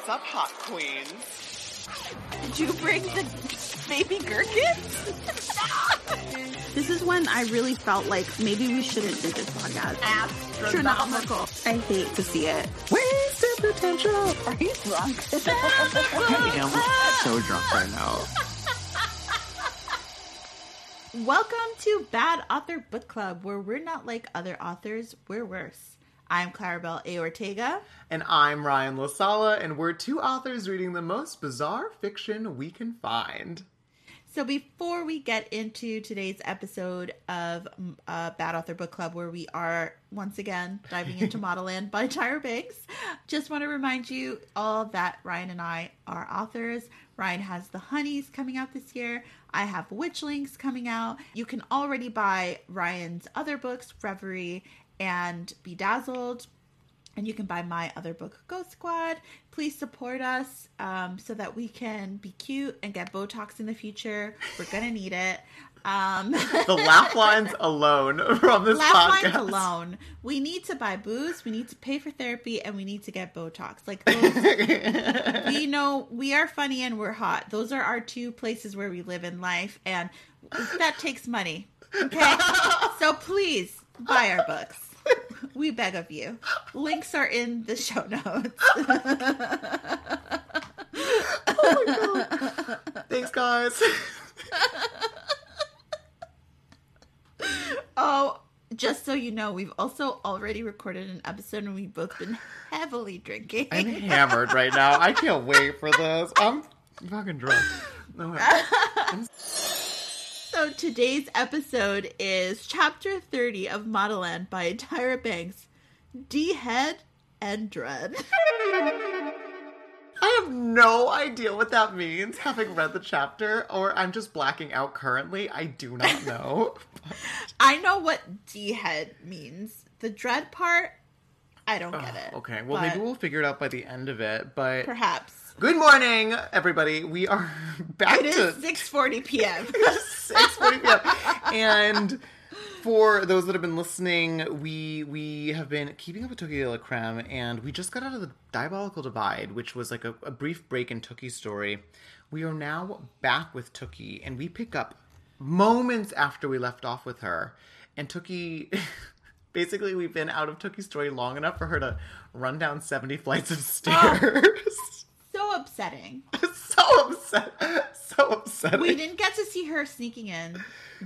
What's up, hot queens? Did you bring the baby gherkins? this is when I really felt like maybe we shouldn't do this podcast. Astronomical. I hate to see it. Wasted potential. Are you drunk? I am so drunk right now. Welcome to Bad Author Book Club, where we're not like other authors, we're worse. I'm Claribel A. Ortega. And I'm Ryan La Sala, and we're two authors reading the most bizarre fiction we can find. So before we get into today's episode of uh, Bad Author Book Club, where we are once again diving into Modelland by Tyra Banks, just want to remind you all that Ryan and I are authors. Ryan has The Honeys coming out this year. I have Witchlings coming out. You can already buy Ryan's other books, Reverie and Be Dazzled. And you can buy my other book, Ghost Squad. Please support us um, so that we can be cute and get Botox in the future. We're gonna need it. Um, The laugh lines alone from this laugh podcast. lines alone. We need to buy booze. We need to pay for therapy, and we need to get Botox. Like those, we know we are funny and we're hot. Those are our two places where we live in life, and that takes money. Okay, so please buy our books. We beg of you. Links are in the show notes. Oh Thanks, guys. Oh, just so you know, we've also already recorded an episode and we've both been heavily drinking. I'm hammered right now. I can't wait for this. I'm fucking drunk. No, So today's episode is chapter 30 of Modelland by Tyra Banks, D Head and Dread. I have no idea what that means, having read the chapter, or I'm just blacking out currently. I do not know. I know what D Head means. The Dread part, I don't get it. okay, well, but maybe we'll figure it out by the end of it, but. Perhaps. Good morning, everybody. We are back it to 6:40 p.m. 6:40 p.m. And for those that have been listening, we we have been keeping up with Tookie de la Creme, and we just got out of the Diabolical Divide, which was like a, a brief break in Tookie's story. We are now back with Tookie, and we pick up moments after we left off with her. And Tookie, basically, we've been out of Tookie's story long enough for her to run down 70 flights of oh. stairs. Upsetting. so upset. So upsetting. We didn't get to see her sneaking in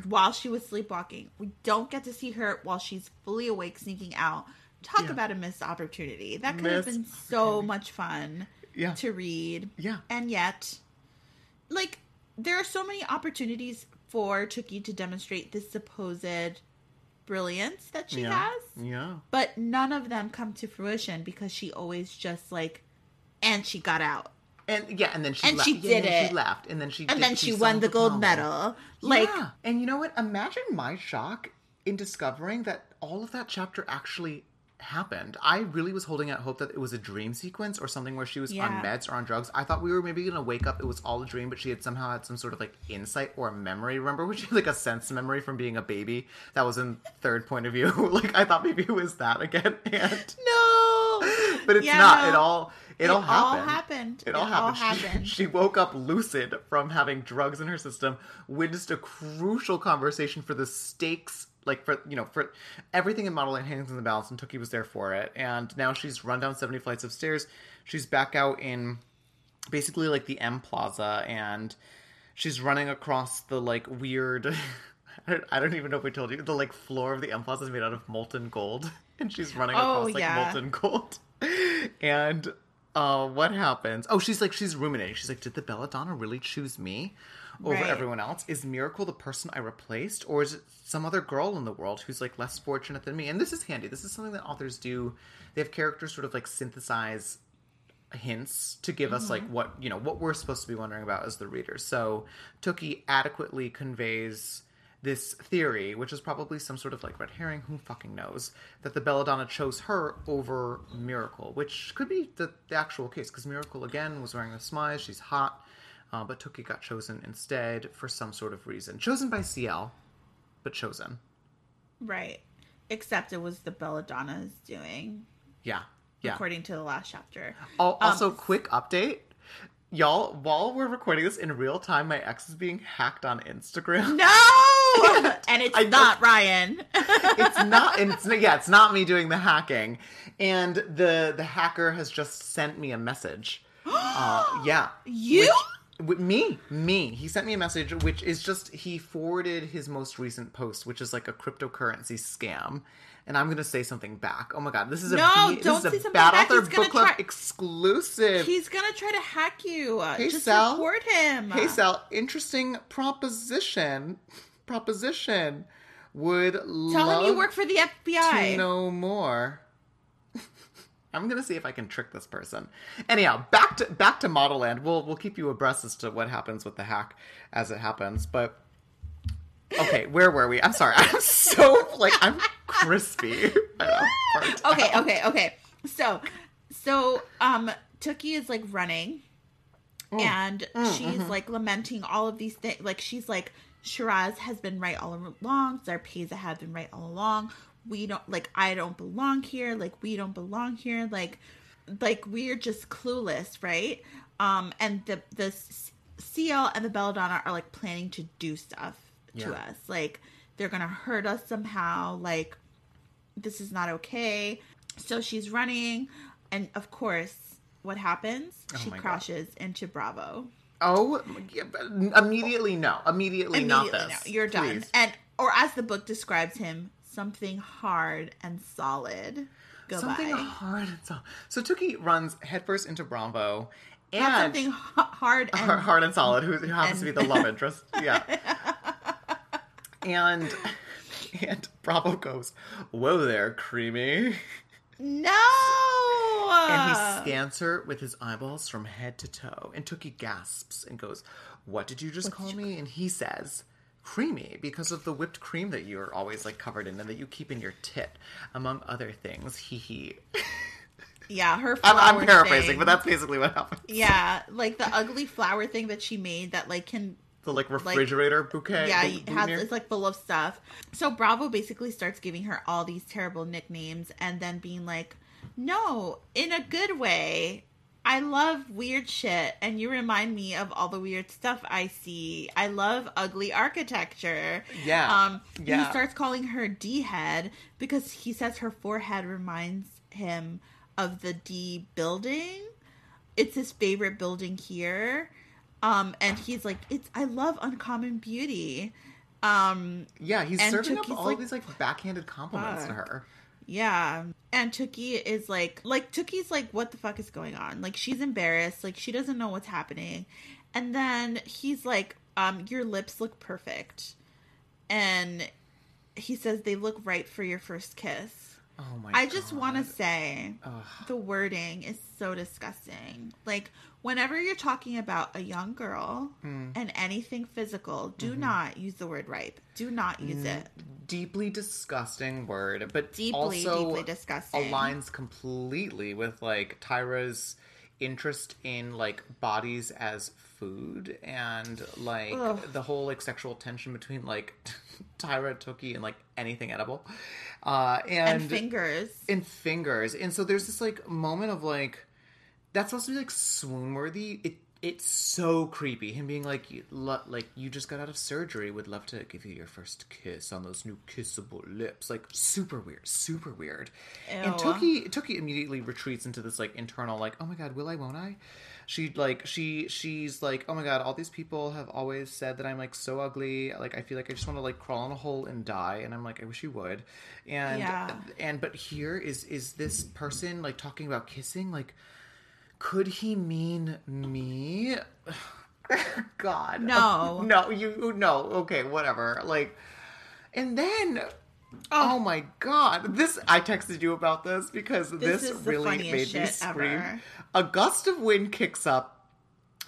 while she was sleepwalking. We don't get to see her while she's fully awake sneaking out. Talk Yeah. about a missed opportunity. That could have been so much fun Yeah. to read. Yeah. And yet, like, there are so many opportunities for Tookie to demonstrate this supposed brilliance that she yeah. has, Yeah. but none of them come to fruition because she always just, like, and she got out. And yeah, and then she And left. she did then it. She left, and then she And did- then she, won the gold medal. Like, yeah. and you know what? Imagine my shock in discovering that all of that chapter actually happened. I really was holding out hope that it was a dream sequence or something where she was Yeah. on meds or on drugs. I thought we were maybe gonna wake up. It was all a dream, but she had somehow had some sort of like insight or memory. Remember when she had like a sense memory from being a baby that was in third point of view? like I thought maybe it was that again. And no. But it's Yeah, not. no. It all it, It all all happened. happened. It all It all happened. She- happened. She, woke up lucid from having drugs in her system, witnessed a crucial conversation for the stakes, like for you know for everything in Modelland hangs in the balance, and Tookie was there for it. And now she's run down seventy flights of stairs. She's back out in basically like the M Plaza, and she's running across the like weird. I don't, I don't even know if we told you the like floor of the M Plaza is made out of molten gold, and she's running Oh, across like yeah. molten gold. And uh, what happens? Oh, she's like she's ruminating. She's like, did the Belladonna really choose me over Right. everyone else? Is Myrracle the person I replaced, or is it some other girl in the world who's like less fortunate than me? And this is handy. This is something that authors do. They have characters sort of like synthesize hints to give us like what you know what we're supposed to be wondering about as the reader. So Tookie adequately conveys this theory, which is probably some sort of like red herring, who fucking knows, that the Belladonna chose her over Myrracle, which could be the, the actual case, because Myrracle again was wearing a smize, she's hot, uh, but Tookie got chosen instead for some sort of reason. Chosen by CL, but chosen. Right. Except it was the Belladonna's doing, Yeah. Yeah. according to the last chapter. Um, Also, quick update. Y'all, while we're recording this in real time, my ex is being hacked on Instagram. No! and it's I not Ryan. it's not and it's yeah it's not me doing the hacking and the the hacker has just sent me a message uh yeah You? Which- with me me he sent me a message which is just he forwarded his most recent post which is like a cryptocurrency scam and i'm gonna say something back oh my god this is a No, B- this don't is a bad author He's book club try- exclusive He's gonna try to hack you. Hey, Just Sal. report him. Hey Sal, interesting proposition. Proposition. Would Tell love him you work for the FBI. to know more. I'm gonna see if I can trick this person. Anyhow, back to back to Modelland. We'll we'll keep you abreast as to what happens with the hack as it happens. But okay, where were we? I'm sorry. I'm so like I'm crispy. Know, okay, okay, okay. So, so um, Tookie is like running, Mm. and she's mm-hmm. like lamenting all of these things. Like she's like, Shiraz has been right all along. Zarpessa had been right all along. We don't like. I don't belong here. Like we don't belong here. Like, like we're just clueless, right? Um, and the the CL and the Belladonna are like planning to do stuff to us. Like they're gonna hurt us somehow. Like this is not okay. So she's running, and of course, what happens? Oh she Oh God. crashes into Bravo. Oh, immediately no. Immediately, not this. no, you're done. And or as the book describes him, something hard and solid. Goodbye. Something hard and so. So Tookie runs headfirst into Bravo, and Not something hard and hard, and solid, who, who happens to be the love interest. Yeah. and and Bravo goes, "Whoa there, creamy," no. And he scans her with his eyeballs from head to toe. And Tookie gasps and goes, "What did you just call me?" And he says. Creamy because of the whipped cream that you're always like covered in and that you keep in your tit, among other things. Hee hee. yeah, her. I'm, I'm paraphrasing, thing. but that's basically what happened. yeah, like the ugly flower thing that she made that like can The like refrigerator bouquet. yeah, bou- has it's like full of stuff. So Bravo basically starts giving her all these terrible nicknames and then being like, "No, in a good way. I love weird shit and you remind me of all the weird stuff I see. I love ugly architecture." Yeah, Um yeah. he starts calling her D head because he says her forehead reminds him of the D building. It's his favorite building here. Um, and he's like, it's I love uncommon beauty. Um, Yeah, he's serving Tookie's up all like, these like backhanded compliments to her. Yeah. And Tookie is like like Tookie's like, what the fuck is going on? Like she's embarrassed, like she doesn't know what's happening. And then he's like, um, your lips look perfect. And he says they look right for your first kiss. Oh my! I just want to say the wording is so disgusting. Like, whenever you're talking about a young girl Hmm. and anything physical, do Mm-hmm. not use the word ripe. Do not use it. deeply disgusting word, but Deeply, also deeply disgusting. aligns completely with like Tyra's interest in like bodies as food and like the whole like sexual tension between like Tyra, Tookie, and like anything edible. Uh, and, and fingers. and fingers. And so there's this like moment of like that's supposed to be like swoon worthy. It it's so creepy. Him being like you- like you just got out of surgery. Would love to give you your first kiss on those new kissable lips. Like super weird, super weird. And Ew. Tookie Tookie immediately retreats into this like internal like oh my god will I won't I. She like she she's like oh my god all these people have always said that I'm like so ugly like I feel like I just want to like crawl in a hole and die and I'm like I wish you would and Yeah. and but here is is this person like talking about kissing like could he mean me? God. No. no you no okay whatever like and then oh. oh, my god this i texted you about this because this, is the really made me scream. ever. a gust of wind kicks up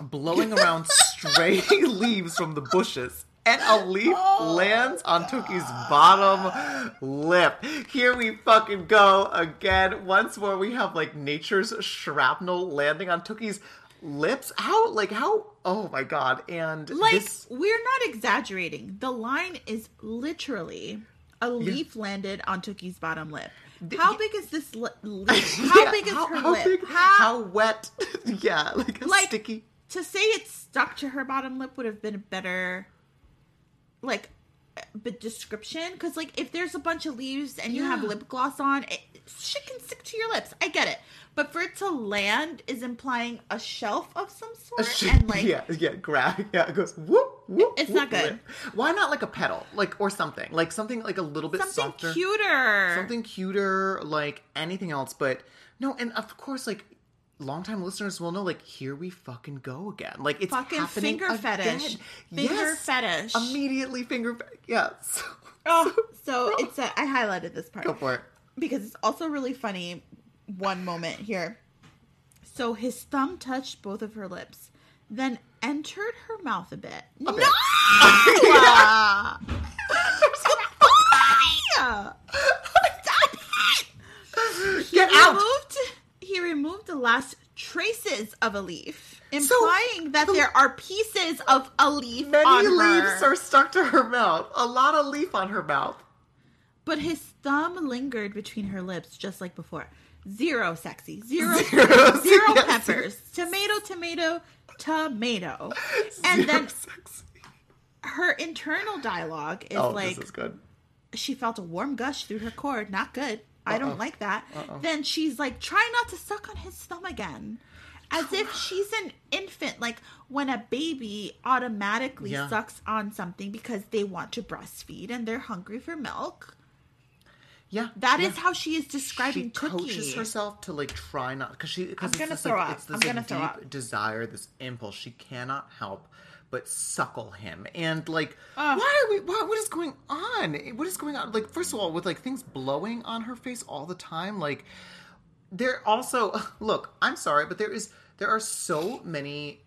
blowing around stray leaves from the bushes and a leaf Oh. lands on Tookie's bottom lip. Here we fucking go again. Once more, we have like nature's shrapnel landing on Tookie's lips. How, like, how, oh my god. And Like this, we're not exaggerating. The line is literally a leaf landed on Tookie's bottom lip. How big is this li- leaf? How Yeah, big is how, her how lip? Big, how, how wet? yeah, like, like sticky. to say it stuck to her bottom lip would have been a better like but description because like if there's a bunch of leaves and you have lip gloss on it shit can stick to your lips i get it but for it to land is implying a shelf of some sort and like yeah, yeah, grab, yeah, it goes whoop, whoop. It's whoop, not good. lip. Why not like a petal, like or something, like something like a little bit something softer, cuter something cuter, like anything else. But no, and of course, like longtime listeners will know, like here we fucking go again. Like it's fucking happening finger fetish again. finger Yes. fetish Immediately finger, fe- yes. oh so it's a, i highlighted this part Go for it. because it's also really funny one moment here. So his thumb touched both of her lips, then entered her mouth a bit. no! bit. Stop it! Get he out! Removed, he removed the last traces of a leaf, implying that there are pieces of a leaf Many leaves her. are stuck to her mouth. A lot of leaf on her mouth. But his thumb lingered between her lips just like before. Zero sexy. Zero Zero, zero, yes, peppers. Tomato, tomato, tomato. And Zero then sexy. her internal dialogue is oh, like this is good. she felt a warm gush through her cord. Not good. I don't like that. Then she's like, try not to suck on his thumb again. As if she's an infant. Like when a baby automatically Yeah. sucks on something because they want to breastfeed and they're hungry for milk. Yeah, That yeah. is how she is describing she Cookie. coaches herself to like try not because she because I'm it's gonna this, throw like, up. it's this I'm like, gonna throw deep up. desire this impulse she cannot help but suckle him and like why are we why, what is going on what is going on like first of all with like things blowing on her face all the time like there also look i'm sorry but there is there are so many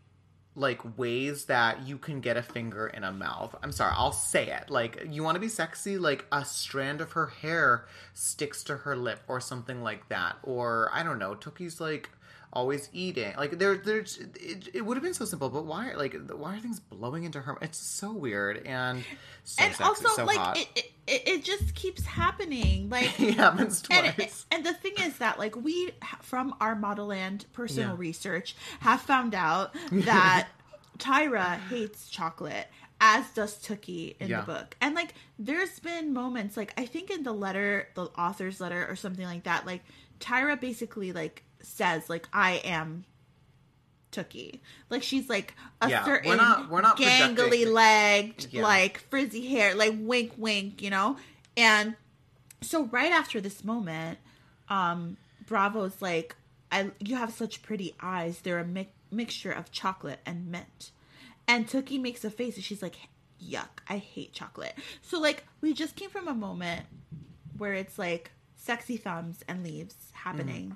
like ways that you can get a finger in a mouth. I'm sorry, I'll say it. Like you want to be sexy, like a strand of her hair sticks to her lip or something like that. Or I don't know, Tookie's like always eating. Like there there's it, it would have been so simple, but why like why are things blowing into her? It's so weird and so and sexy, also, so like, it, it, it just keeps happening. Like, it happens and, twice. and the thing is that like we from our model and personal Yeah. research have found out that tyra hates chocolate as does tookie in Yeah. the book and like there's been moments like i think in the letter the author's letter or something like that like tyra basically like says like i am Tookie. Like she's like a Yeah, we're certain not- we're not gangly legged, Yeah. like frizzy hair, like wink wink, you know? And so right after this moment, um, Bravo's like, I you have such pretty eyes. They're a mi- mixture of chocolate and mint. And Tookie makes a face and she's like, yuck, I hate chocolate. So like we just came from a moment where it's like sexy thumbs and leaves happening.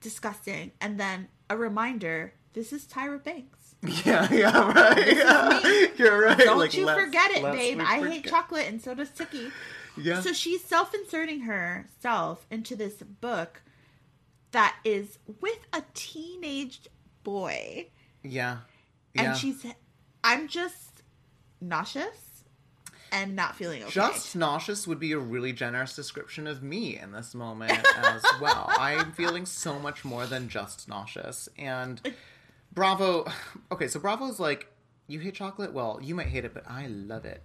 Disgusting. And then a reminder, this is Tyra Banks. yeah, yeah, right. Yeah. You're right. Don't Like, you forget it, babe. I hate chocolate and so does Tookie. Yeah. So she's self inserting herself into this book that is with a teenage boy. Yeah. And Yeah. she's, I'm just nauseous and not feeling okay. Just nauseous would be a really generous description of me in this moment as well. I'm feeling so much more than just nauseous. And Bravo, okay, so Bravo's like, you hate chocolate? Well, you might hate it, but I love it.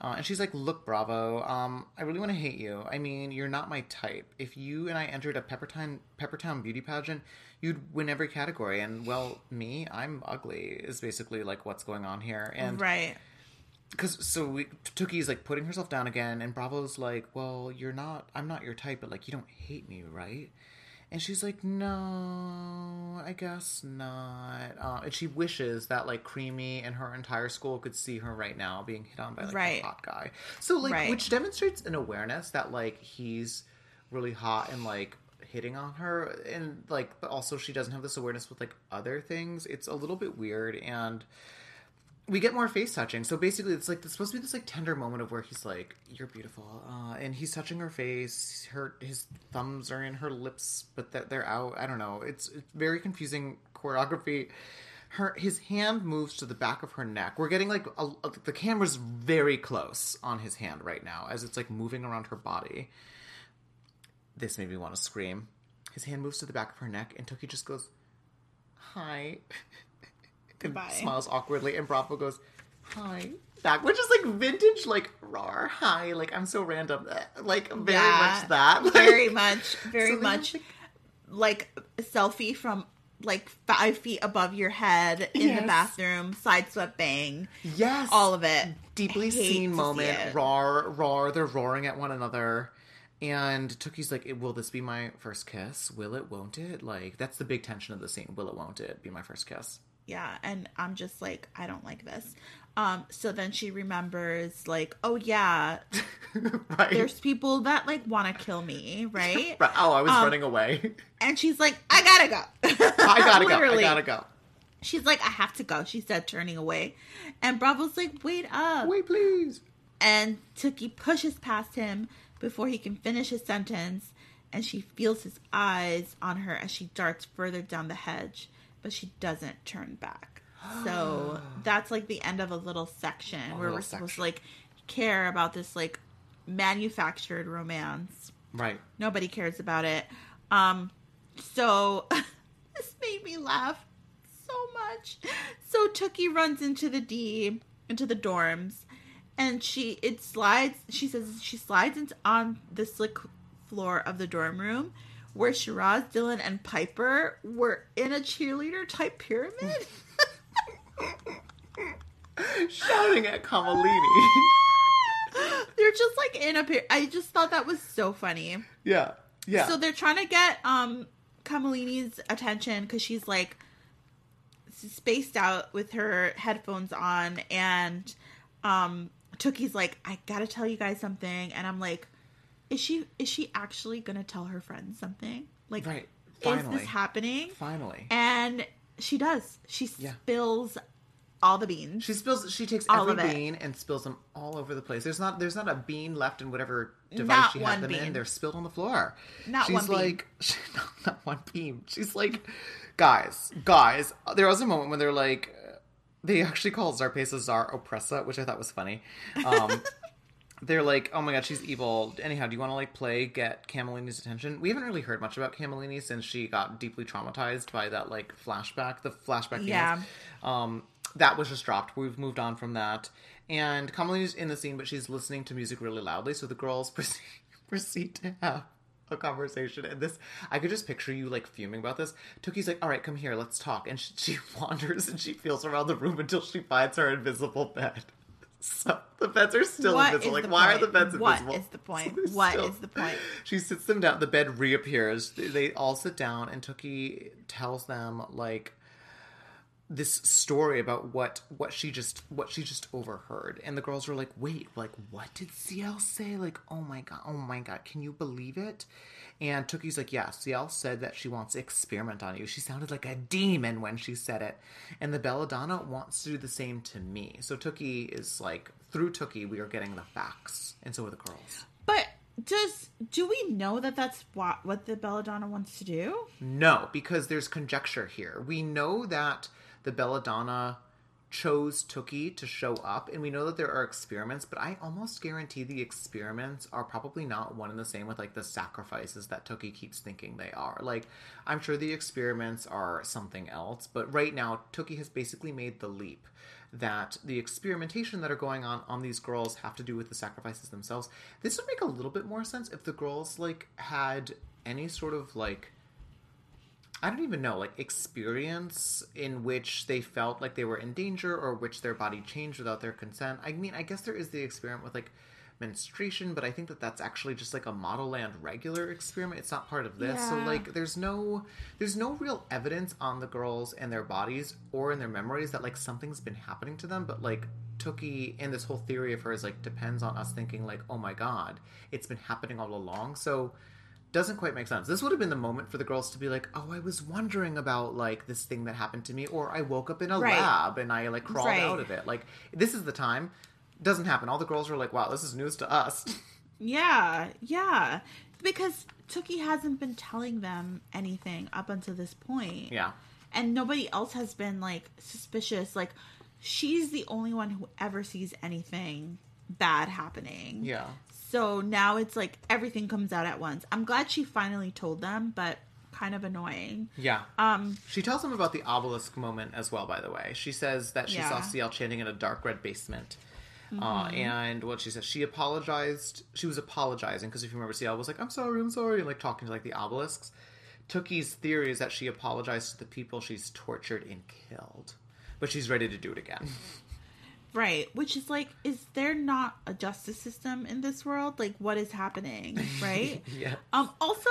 Uh, and she's like, look, Bravo, um, I really want to hate you. I mean, you're not my type. If you and I entered a Peppertown, Peppertown beauty pageant, you'd win every category. And, well, me, I'm ugly, is basically like what's going on here. And right. Because so we, Tookie's like putting herself down again, and Bravo's like, "Well, you're not. I'm not your type, but like, you don't hate me, right?" And she's like, "No, I guess not." Uh, and she wishes that like Creamy and her entire school could see her right now being hit on by like Right. a hot guy. So like, Right. which demonstrates an awareness that like he's really hot and like hitting on her and like but also she doesn't have this awareness with like other things it's a little bit weird and we get more face touching. So basically, it's like it's supposed to be this like tender moment of where he's like, "You're beautiful," uh, and he's touching her face. Her his thumbs are in her lips, but that they're out. I don't know. It's it's very confusing choreography. Her his hand moves to the back of her neck. We're getting like a, a- the camera's very close on his hand right now as it's like moving around her body. This made me want to scream. His hand moves to the back of her neck, and Tookie just goes, "Hi." Goodbye. smiles awkwardly, and Bravo goes, "Hi." Back, which is like vintage, like rar, hi, like I'm so random, eh, like very Yeah, much that, like, very much, very So much like- like selfie from like five feet above your head in Yes. the bathroom, side swept bang, yes, all of it. deeply seen moment. it. Roar, roar. They're roaring at one another. And Tookie's like, "Will this be my first kiss? Will it? Won't it? Like that's the big tension of the scene. Will it? Won't it be my first kiss? Yeah, and I'm just like, I don't like this. Um, so then she remembers, like, oh yeah, right? there's people that like want to kill me, right? Oh, I was Um, running away. And she's like, I gotta go. I gotta go. I gotta go. She's like, I have to go. She said, turning away. And Bravo's like, wait up. Wait, please. And Tookie pushes past him before he can finish his sentence. And she feels his eyes on her as she darts further down the hedge, but she doesn't turn back. So that's like the end of a little section where little we're supposed section. to like care about this like manufactured romance. Right. Nobody cares about it. Um, so this made me laugh so much. So Tookie runs into the D, into the dorms, and she it slides. She says she slides into on the slick floor of the dorm room. Where Shiraz, Dylan, and Piper were in a cheerleader type pyramid. Shouting at Kamalini. They're just like in a pyramid. I just thought that was so funny. yeah. Yeah. So they're trying to get um Kamalini's attention because she's like spaced out with her headphones on, and um Tookie's like, I gotta tell you guys something, and I'm like, is she is she actually gonna tell her friends something? Like, Right. is this happening? Finally. And she does. She Yeah. spills all the beans. She spills. She takes All every bean and spills them all over the place. There's not. There's not a bean left in whatever device Not she had them in. They're spilled on the floor. Not She's one bean. like, not, not one bean. She's like, guys, guys. There was a moment when they're like, they actually call Zarpessa Zar Oppressa, which I thought was funny. Um, they're like, oh my god, she's evil. Anyhow, do you want to like play get Kamalini's attention? We haven't really heard much about Camelini since she got deeply traumatized by that like flashback, the flashback. Yeah. Um, that was just dropped. We've moved on from that. And Kamalini's in the scene, but she's listening to music really loudly, so the girls proceed, proceed to have a conversation. And this, I could just picture you like fuming about this. Tookie's like, all right, come here, let's talk. And she, she wanders and she feels around the room until she finds her invisible bed. So the beds are still What invisible. Like, why are the beds What invisible? is the point? they're What is the point? She sits them down. The bed reappears. They- They all sit down, and Tookie tells them like this story about what what she just what she just overheard. And the girls were like wait like what did CL say? Like oh my god oh my god can you believe it? And Tookie's like yeah CL said that she wants to experiment on you. She sounded like a demon when she said it. And the Belladonna wants to do the same to me. So Tookie is like through Tookie we are getting the facts and so are the girls. But does do we know that that's what what the belladonna wants to do? No, because there's conjecture here. We know that the Belladonna chose Tookie to show up, and we know that there are experiments, but I almost guarantee the experiments are probably not one and the same with like the sacrifices that Tookie keeps thinking they are. Like, I'm sure the experiments are something else, but right now, Tookie has basically made the leap that the experimentation that are going on on these girls have to do with the sacrifices themselves. This would make a little bit more sense if the girls like had any sort of like I don't even know, like experience in which they felt like they were in danger or which their body changed without their consent. I mean, I guess there is the experiment with like menstruation, but I think that that's actually just like a Modelland regular experiment. It's not part of this. So like there's no there's no real evidence on the girls and their bodies or in their memories that like something's been happening to them, but like Tookie and this whole theory of hers like depends on us thinking like, "Oh my god, it's been happening all along." So doesn't quite make sense. This would have been the moment for the girls to be like, "Oh, I was wondering about like this thing that happened to me, or I woke up in a Right. lab and I like crawled Right. out of it." Like this is the time. Doesn't happen. All the girls are like, "Wow, this is news to us." yeah yeah because Tookie hasn't been telling them anything up until this point yeah, and nobody else has been like suspicious like she's the only one who ever sees anything bad happening yeah, so now it's like everything comes out at once i'm glad she finally told them but kind of annoying yeah. um She tells them about the obelisk moment as well. By the way, she says that she saw Yeah. Mm-hmm. CL chanting in a dark red basement. Uh, and what she says, she apologized. She was apologizing because if you remember, CL was like, "I'm sorry, I'm sorry," and like talking to like the obelisks. Tookie's theory is that she apologized to the people she's tortured and killed, but she's ready to do it again. right which is like is there not a justice system in this world like what is happening right yeah. Um, also,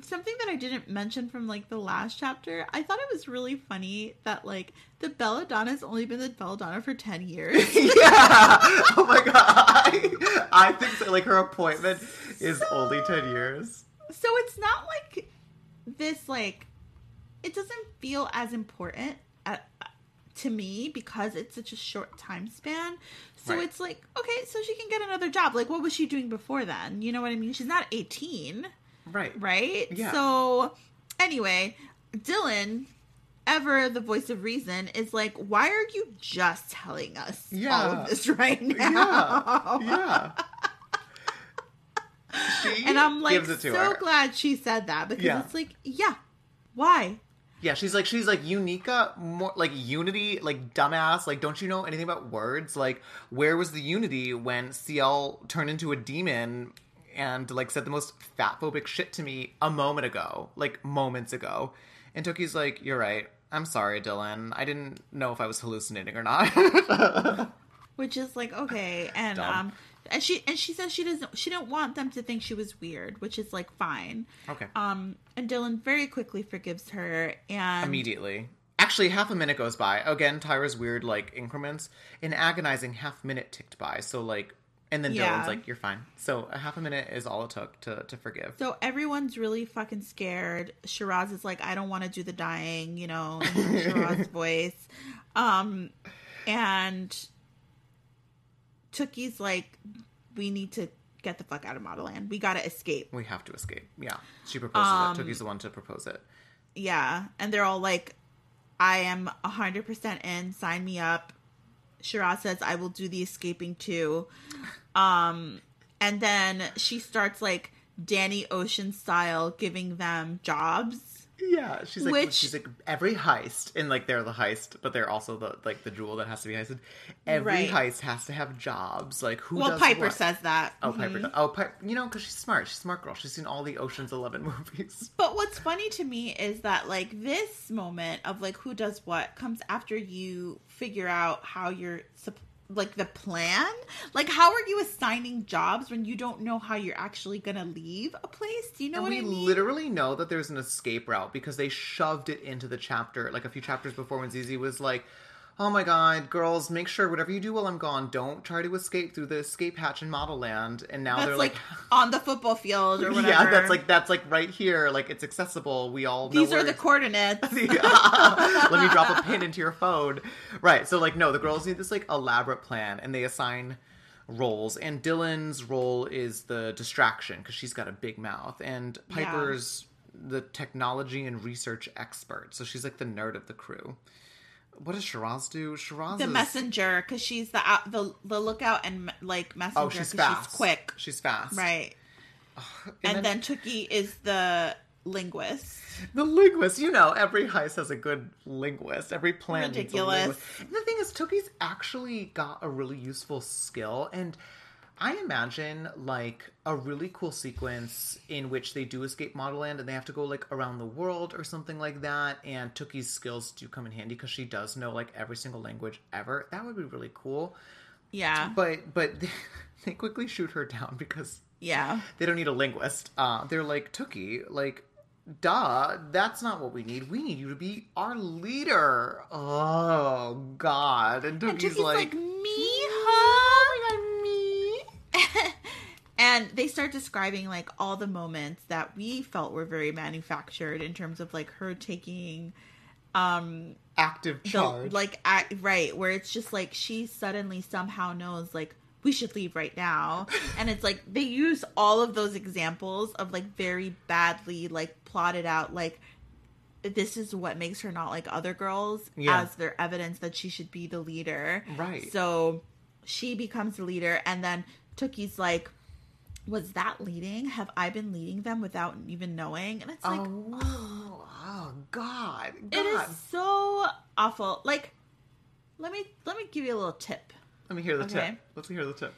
something that I didn't mention from like the last chapter, I thought it was really funny that like the Belladonna's only been the Belladonna for ten years. yeah. Oh my god. I, I think so, like her appointment is only ten years. so it's not like this like it doesn't feel as important at, to me because it's such a short time span. So Right. it's like okay, so she can get another job. Like, what was she doing before then? You know what I mean? She's not eighteen. Right. right? Yeah. So, anyway, Dylan, ever the voice of reason, is like, why are you just telling us all Yeah. of this right Yeah. now? Yeah. She And I'm like, gives it to so glad she said that because Yeah. it's like, yeah, why? Yeah, she's like she's like Unica, more like Unity, like dumbass. Like, don't you know anything about words? Like, where was the Unity when CL turned into a demon and like said the most fatphobic shit to me a moment ago, like moments ago? And Tookie's like, "You're right. I'm sorry, Dylan. I didn't know if I was hallucinating or not." Which is like okay, and Dumb. um, and she and she says she doesn't she didn't want them to think she was weird, which is like fine. okay. Um, and Dylan very quickly forgives her and Immediately. Actually, half a minute goes by. Again, Tyra's weird like increments. An agonizing half minute ticked by. So like, and then Yeah. Dylan's like, "You're fine." So a half a minute is all it took to to forgive. So everyone's really fucking scared. Shiraz is like, I don't want to do the dying, you know, in Shiraz's voice. Um, and Tookie's like, we need to get the fuck out of Modelland. We gotta escape. We have to escape. Yeah. She proposes Um, it. Tookie's the one to propose it. Yeah. And they're all like, I am 100% in. Sign me up. Shiraz says, I will do the escaping too. Um, and then she starts like Danny Ocean style giving them jobs. Yeah. She's like Which- she's like every heist and like they're the heist, but they're also the like the jewel that has to be heisted. Every Right. heist has to have jobs. Like who Well, Piper what? says that. Oh, Mhm. Piper. does- Oh, Piper. You know, because she's smart. She's a smart girl. She's seen all the Ocean's Eleven movies. But what's funny to me is that like this moment of like who does what comes after you figure out how you're like the plan. Like how are you assigning jobs when you don't know how you're actually gonna leave a place? Do you know and what we I mean? literally know that there's an escape route because they shoved it into the chapter like a few chapters before when Zizi was like, "Oh my god, girls, make sure whatever you do while I'm gone, don't try to escape through the escape hatch in Modelland." And now that's they're like, like, on the football field or whatever. "Yeah, that's like that's like right here. Like it's accessible. We all know these are the coordinates. Let me drop a pin into your phone. Right. So like no, the girls need this like elaborate plan and they assign roles, and Dylan's role is the distraction because she's got a big mouth, and Piper's the technology and research expert, so she's like the nerd of the crew. What does Shiraz do? Shiraz The is... messenger, because she's the out, the the lookout and like messenger. Oh, she's fast. She's quick, She's fast. right? And, And, then, then, Tookie is the linguist. the linguist. You know, every heist has a good linguist. Every plan needs a Ridiculous. the thing is, Tookie's actually got a really useful skill, and I imagine like a really cool sequence in which they do escape Modelland and they have to go like around the world or something like that. And Tookie's skills do come in handy because she does know like every single language ever. That would be really cool. Yeah, But but they, they quickly shoot her down because yeah. they don't need a linguist. Uh, they're like Tookie, like, duh, that's not what we need. We need you to be our leader. Oh God! And And Tookie's, Tookie's like, like, me, oh huh? my God, me. And they start describing like all the moments that we felt were very manufactured in terms of like her taking um Active the like act, right where it's just like she suddenly somehow knows like we should leave right now and it's like they use all of those examples of like very badly like plotted out like this is what makes her not like other girls Yeah. as their evidence that she should be the leader Right. so she becomes the leader and then tookie's like was that leading have i been leading them without even knowing and it's like oh, oh God! God! it is so awful. Like, let me let me give you a little tip. Let me hear the Okay. tip. Let's hear the tip.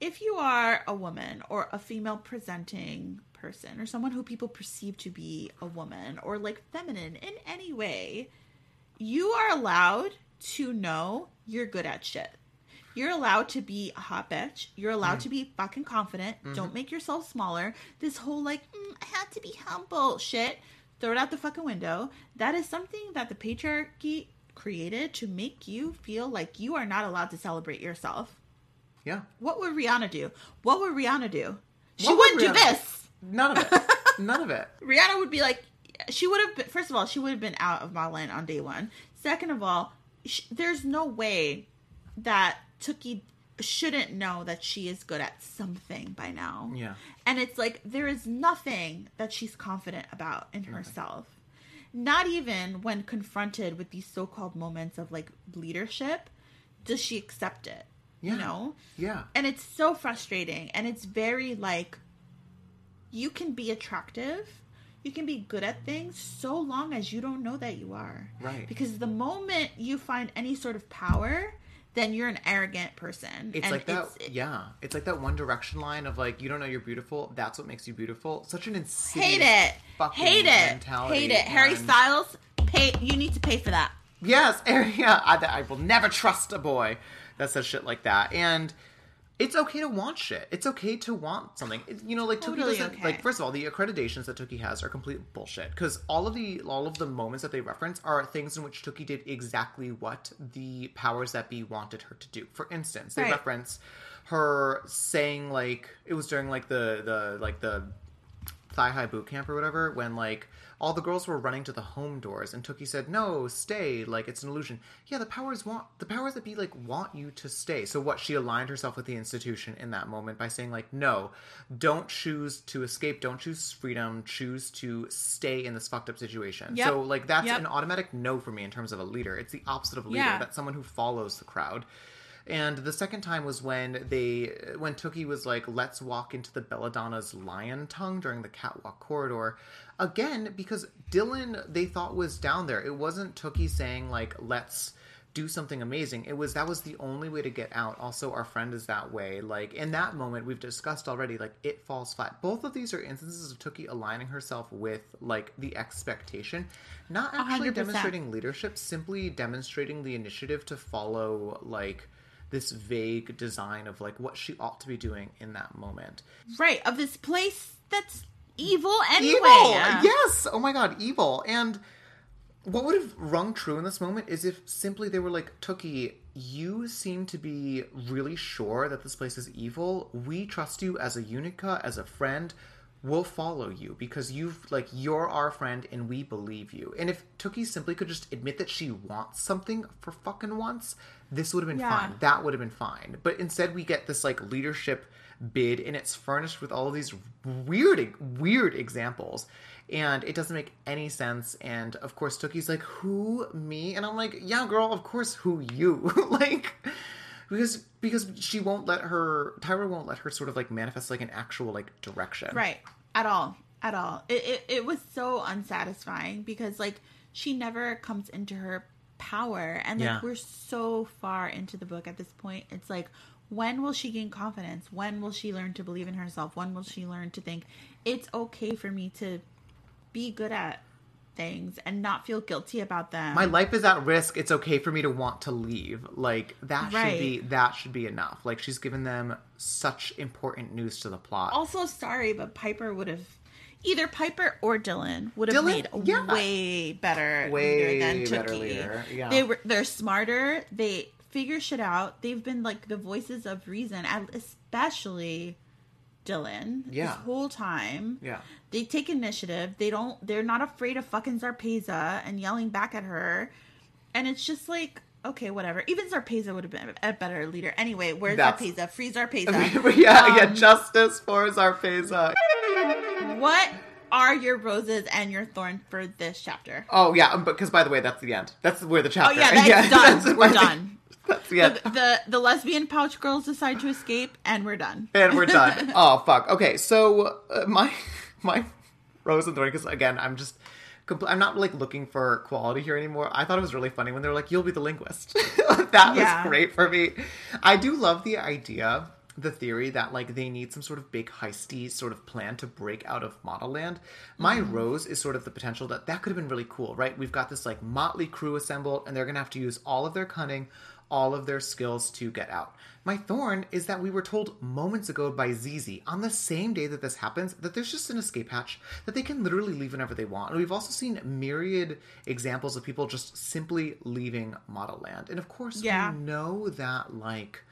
If you are a woman or a female presenting person or someone who people perceive to be a woman or like feminine in any way, you are allowed to know you're good at shit. You're allowed to be a hot bitch. You're allowed to be fucking confident. Don't make yourself smaller. This whole like, mm, I have to be humble shit, throw it out the fucking window. That is something that the patriarchy created to make you feel like you are not allowed to celebrate yourself. Yeah. What would Rihanna do? What would Rihanna do? She What would wouldn't do Rihanna- this. None of it. None of it. Rihanna would be like, she would have been, first of all, she would have been out of Modelland on day one. Second of all, sh- there's no way that Tookie shouldn't know that she is good at something by now. Yeah. And it's like, there is nothing that she's confident about in herself. Not even when confronted with these so called moments of like leadership, does she accept it? Yeah. You know? Yeah. and it's so frustrating and it's very like you can be attractive you can be good at things so long as you don't know that you are Right. because the moment you find any sort of power then you're an arrogant person It's And like that. it's- yeah. It's like that One Direction line of like, you don't know you're beautiful. That's what makes you beautiful. Such an insane, hate it fucking hate it mentality. hate it harry styles pay you need to pay for that Yes, yeah. I, I will never trust a boy that says shit like that. And it's okay to want shit. It's okay to want something. It- you know, like Tookie Totally doesn't okay. like. First of all, the accreditations that Tookie has are complete bullshit because all of the all of the moments that they reference are things in which Tookie did exactly what the powers that be wanted her to do. For instance, they Right. reference her saying like it was during like the the like the thigh high boot camp or whatever when like all the girls were running to the home doors and Tookie said no stay like it's an illusion yeah the powers want the powers that be like want you to stay so what she aligned herself with the institution in that moment by saying like no don't choose to escape don't choose freedom choose to stay in this fucked up situation Yep. so like that's Yep. an automatic no for me in terms of a leader it's the opposite of a leader Yeah. that's someone who follows the crowd and the second time was when they when Tookie was like, "Let's walk into the Belladonna's lion tongue during the catwalk corridor." Again, because Dylan they thought was down there. It wasn't Tookie saying like, "Let's do something amazing." It was that was the only way to get out. Also, our friend is that way. Like in that moment, we've discussed already. Like it falls flat. Both of these are instances of Tookie aligning herself with like the expectation, not actually 100%. demonstrating leadership, simply demonstrating the initiative to follow like this vague design of like what she ought to be doing in that moment. right of this place that's evil anyway Evil! Yeah. Yes! Oh my god, evil. And what would have rung true in this moment is if simply they were like, Tookie, you seem to be really sure that this place is evil. We trust you as a Unica, as a friend. we'll follow you because you've like you're our friend and we believe you. And if Tookie simply could just admit that she wants something for fucking once, this would have been Yeah. fine. That would have been fine. But instead we get this like leadership bid and it's furnished with all these weird weird examples and it doesn't make any sense and of course Tookie's like who me and I'm like yeah girl of course who you like because because she won't let her Tyra won't let her sort of like manifest like an actual like direction Right. At all. At all. It, it, it was so unsatisfying because, like, she never comes into her power. And, like, Yeah. we're so far into the book at this point. It's like, when will she gain confidence? When will she learn to believe in herself? When will she learn to think it's okay for me to be good at things and not feel guilty about them? my life is at risk it's okay for me to want to leave like that Right. should be that should be enough like she's given them such important news to the plot also sorry, but Piper would have either Piper or Dylan would have Dylan? made a Yeah. way better Way leader than better leader, yeah. They were they're smarter. They figure shit out. They've been like the voices of reason, especially Dylan. Yeah. This whole time. Yeah. They take initiative. They don't. They're not afraid of fucking Zarpessa and yelling back at her. And it's just like. Okay, whatever. Even Zarpessa would have been a better leader. Anyway, where's That's- Zarpessa? Free Zarpessa. yeah yeah Um, justice for Zarpessa What are your roses and your thorn for this chapter? oh yeah um, because by the way that's the end that's where the chapter. Oh yeah, that's done. that's we're done. that's the The, the lesbian pouch girls decide to escape, and we're done. and we're done. oh fuck. Okay, so uh, my my rose and thorn because again I'm just compl- I'm not like looking for quality here anymore. I thought it was really funny when they were like, "You'll be the linguist." that Yeah. was great for me. I do love the idea. The theory that like they need some sort of big heisty sort of plan to break out of Modelland. My rose is sort of the potential that that could have been really cool, right? We've got this like motley crew assembled, and they're gonna have to use all of their cunning, all of their skills to get out. My thorn is that we were told moments ago by Zizi on the same day that this happens that there's just an escape hatch that they can literally leave whenever they want. And we've also seen myriad examples of people just simply leaving Modelland. And of course, Yeah. we know that like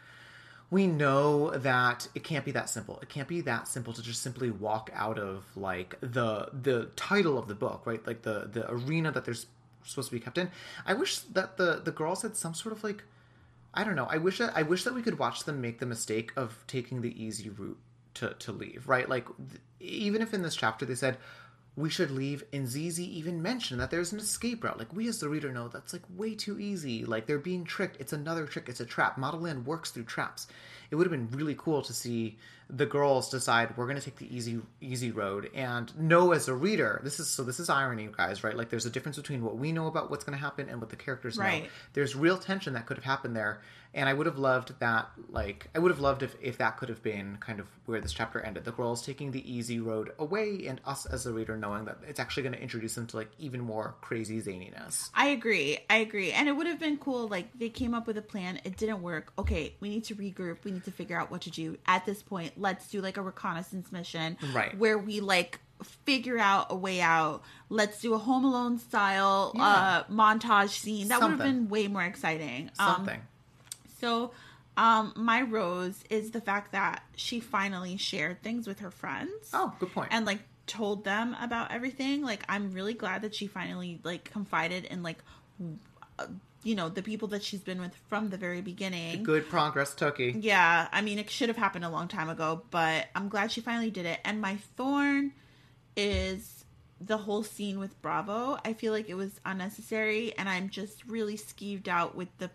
we know that it can't be that simple. It can't be that simple to just simply walk out of like the the title of the book, right? Like the the arena that they're supposed to be kept in. I wish that the the girls had some sort of like I don't know. I wish that I wish that we could watch them make the mistake of taking the easy route to to leave, right? Like th- even if in this chapter they said we should leave and Zizi even mentioned that there's an escape route. Like we as the reader know that's like way too easy. Like they're being tricked. It's another trick. It's a trap. Modelland works through traps. It would have been really cool to see the girls decide we're going to take the easy easy road and know as a reader this is so this is irony guys right like there's a difference between what we know about what's going to happen and what the characters know there's real tension that could have happened there and i would have loved that like i would have loved if if that could have been kind of where this chapter ended the girls taking the easy road away and us as a reader knowing that it's actually going to introduce them to like even more crazy zaniness I agree. I agree. And it would have been cool. Like they came up with a plan. It didn't work. Okay, we need to regroup. We need to figure out what to do. At this point, let's do like a reconnaissance mission. Right. Where we like figure out a way out. Let's do a Home Alone style Yeah. uh montage scene. That would have been way more exciting. Um, something So, um, my rose is the fact that she finally shared things with her friends. oh good point. And like told them about everything. Like, I'm really glad that she finally like confided in like, w- uh, you know, the people that she's been with from the very beginning. good progress Tookie. Yeah, I mean, it should have happened a long time ago, but I'm glad she finally did it. And my thorn is the whole scene with Bravo. I feel like it was unnecessary, and I'm just really skeeved out with the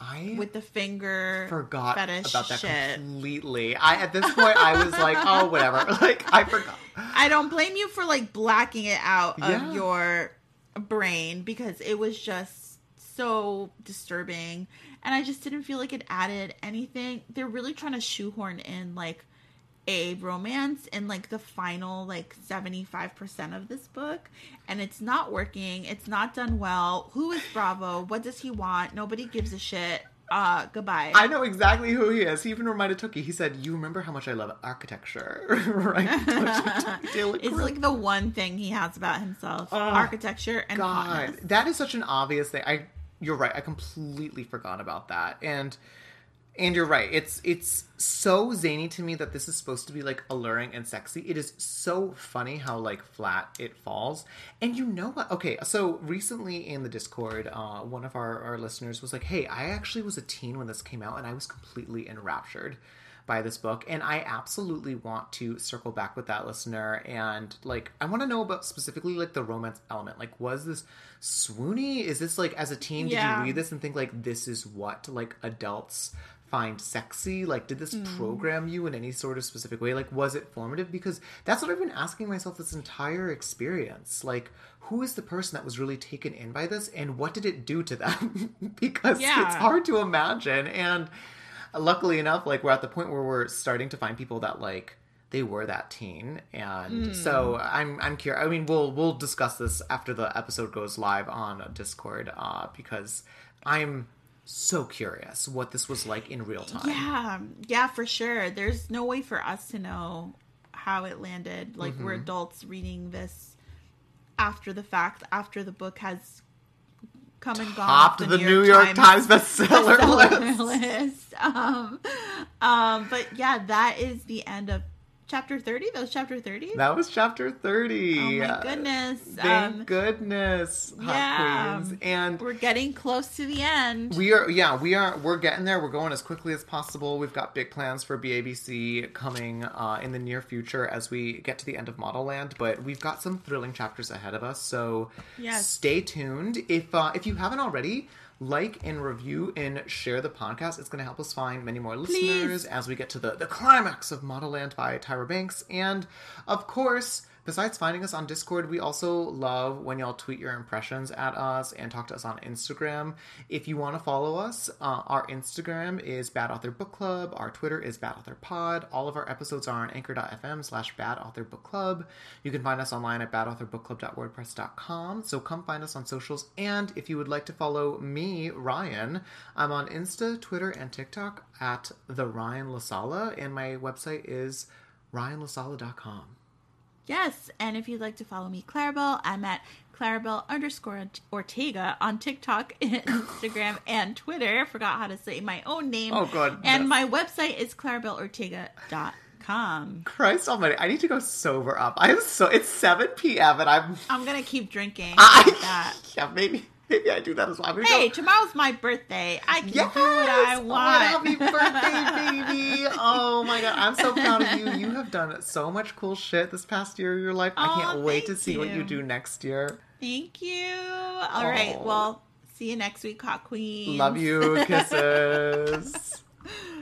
I with the finger forgot fetish about that shit. completely. I at this point I was like, oh whatever. Like I forgot. I don't blame you for like blacking it out Yeah. of your brain because it was just so disturbing and I just didn't feel like it added anything. They're really trying to shoehorn in like a romance in like the final like 75% of this book and it's not working. It's not done well. Who is Bravo? What does he want? Nobody gives a shit. Uh goodbye. I know exactly who he is. He even reminded Tookie. He said, "You remember how much I love architecture, right?" It's like the one thing he has about himself. Architecture and God, hotness. that is such an obvious thing. I, you're right. I completely forgot about that. And And you're right. It's it's so zany to me that this is supposed to be like alluring and sexy. It is so funny how like flat it falls. And you know what? Okay, so recently in the Discord, uh, one of our, our listeners was like, "Hey, I actually was a teen when this came out, and I was completely enraptured." By this book and i absolutely want to circle back with that listener. And like i want to know about specifically like the romance element. Like was this swoony? Is this like as a teen did you read this and think like this is what like adults find sexy? Like did this mm. program you in any sort of specific way? Like was it formative? Because that's what i've been asking myself this entire experience. Like who is the person that was really taken in by this and what did it do to them? Because Yeah. it's hard to imagine. And luckily enough like we're at the point where we're starting to find people that like they were that teen and so i'm i'm curious i mean we'll we'll discuss this after the episode goes live on discord uh because i'm so curious what this was like in real time Yeah, yeah, for sure. There's no way for us to know how it landed. Like we're Mm-hmm. adults reading this after the fact, after the book has come and gone. off Topped the, New York Times, bestseller bestseller list. list. Um, um, but yeah, that is the end of chapter thirty. That was chapter thirty. That was chapter 30. Oh my goodness. Thank Um, goodness, Hot yeah. Queens. And We're getting close to the end. We are, yeah, we are. We're getting there. We're going as quickly as possible. We've got big plans for BABC coming uh, in the near future as we get to the end of Modelland. But we've got some thrilling chapters ahead of us. So Yes. stay tuned. If uh, if you haven't already, like and review and share the podcast. It's going to help us find many more listeners as we get to the the climax of Modelland by Tyra Banks. And of course. Besides finding us on Discord, we also love when y'all tweet your impressions at us and talk to us on Instagram. If you want to follow us, uh, our Instagram is Bad Author Book Club. Our Twitter is Bad Author Pod. All of our episodes are on anchor.fm slash Bad Author Book Club. You can find us online at badauthorbookclub.wordpress.com. So come find us on socials. And if you would like to follow me, Ryan, I'm on Insta, Twitter, and TikTok at the Ryan La Sala, and my website is ryanlasala.com. Yes, and if you'd like to follow me, Claribel, I'm at Claribel underscore Ortega on TikTok, Instagram, and Twitter. I Forgot how to say my own name. Oh, God. And my website is claribelortega.com. Christ almighty, I need to go sober up. I am so it's 7 p.m. and I'm I'm gonna keep drinking I, like that. Yeah, maybe maybe I do that as well. Hey, go, tomorrow's my birthday. I can Yes! do what I Oh, want. happy birthday, baby! Oh my god, I'm so proud of you. You have done so much cool shit this past year of your life. I Aw, can't wait to see what you you. do next year. Thank you. All right. Oh. Well, see you next week, Hot Queen. Love you, kisses.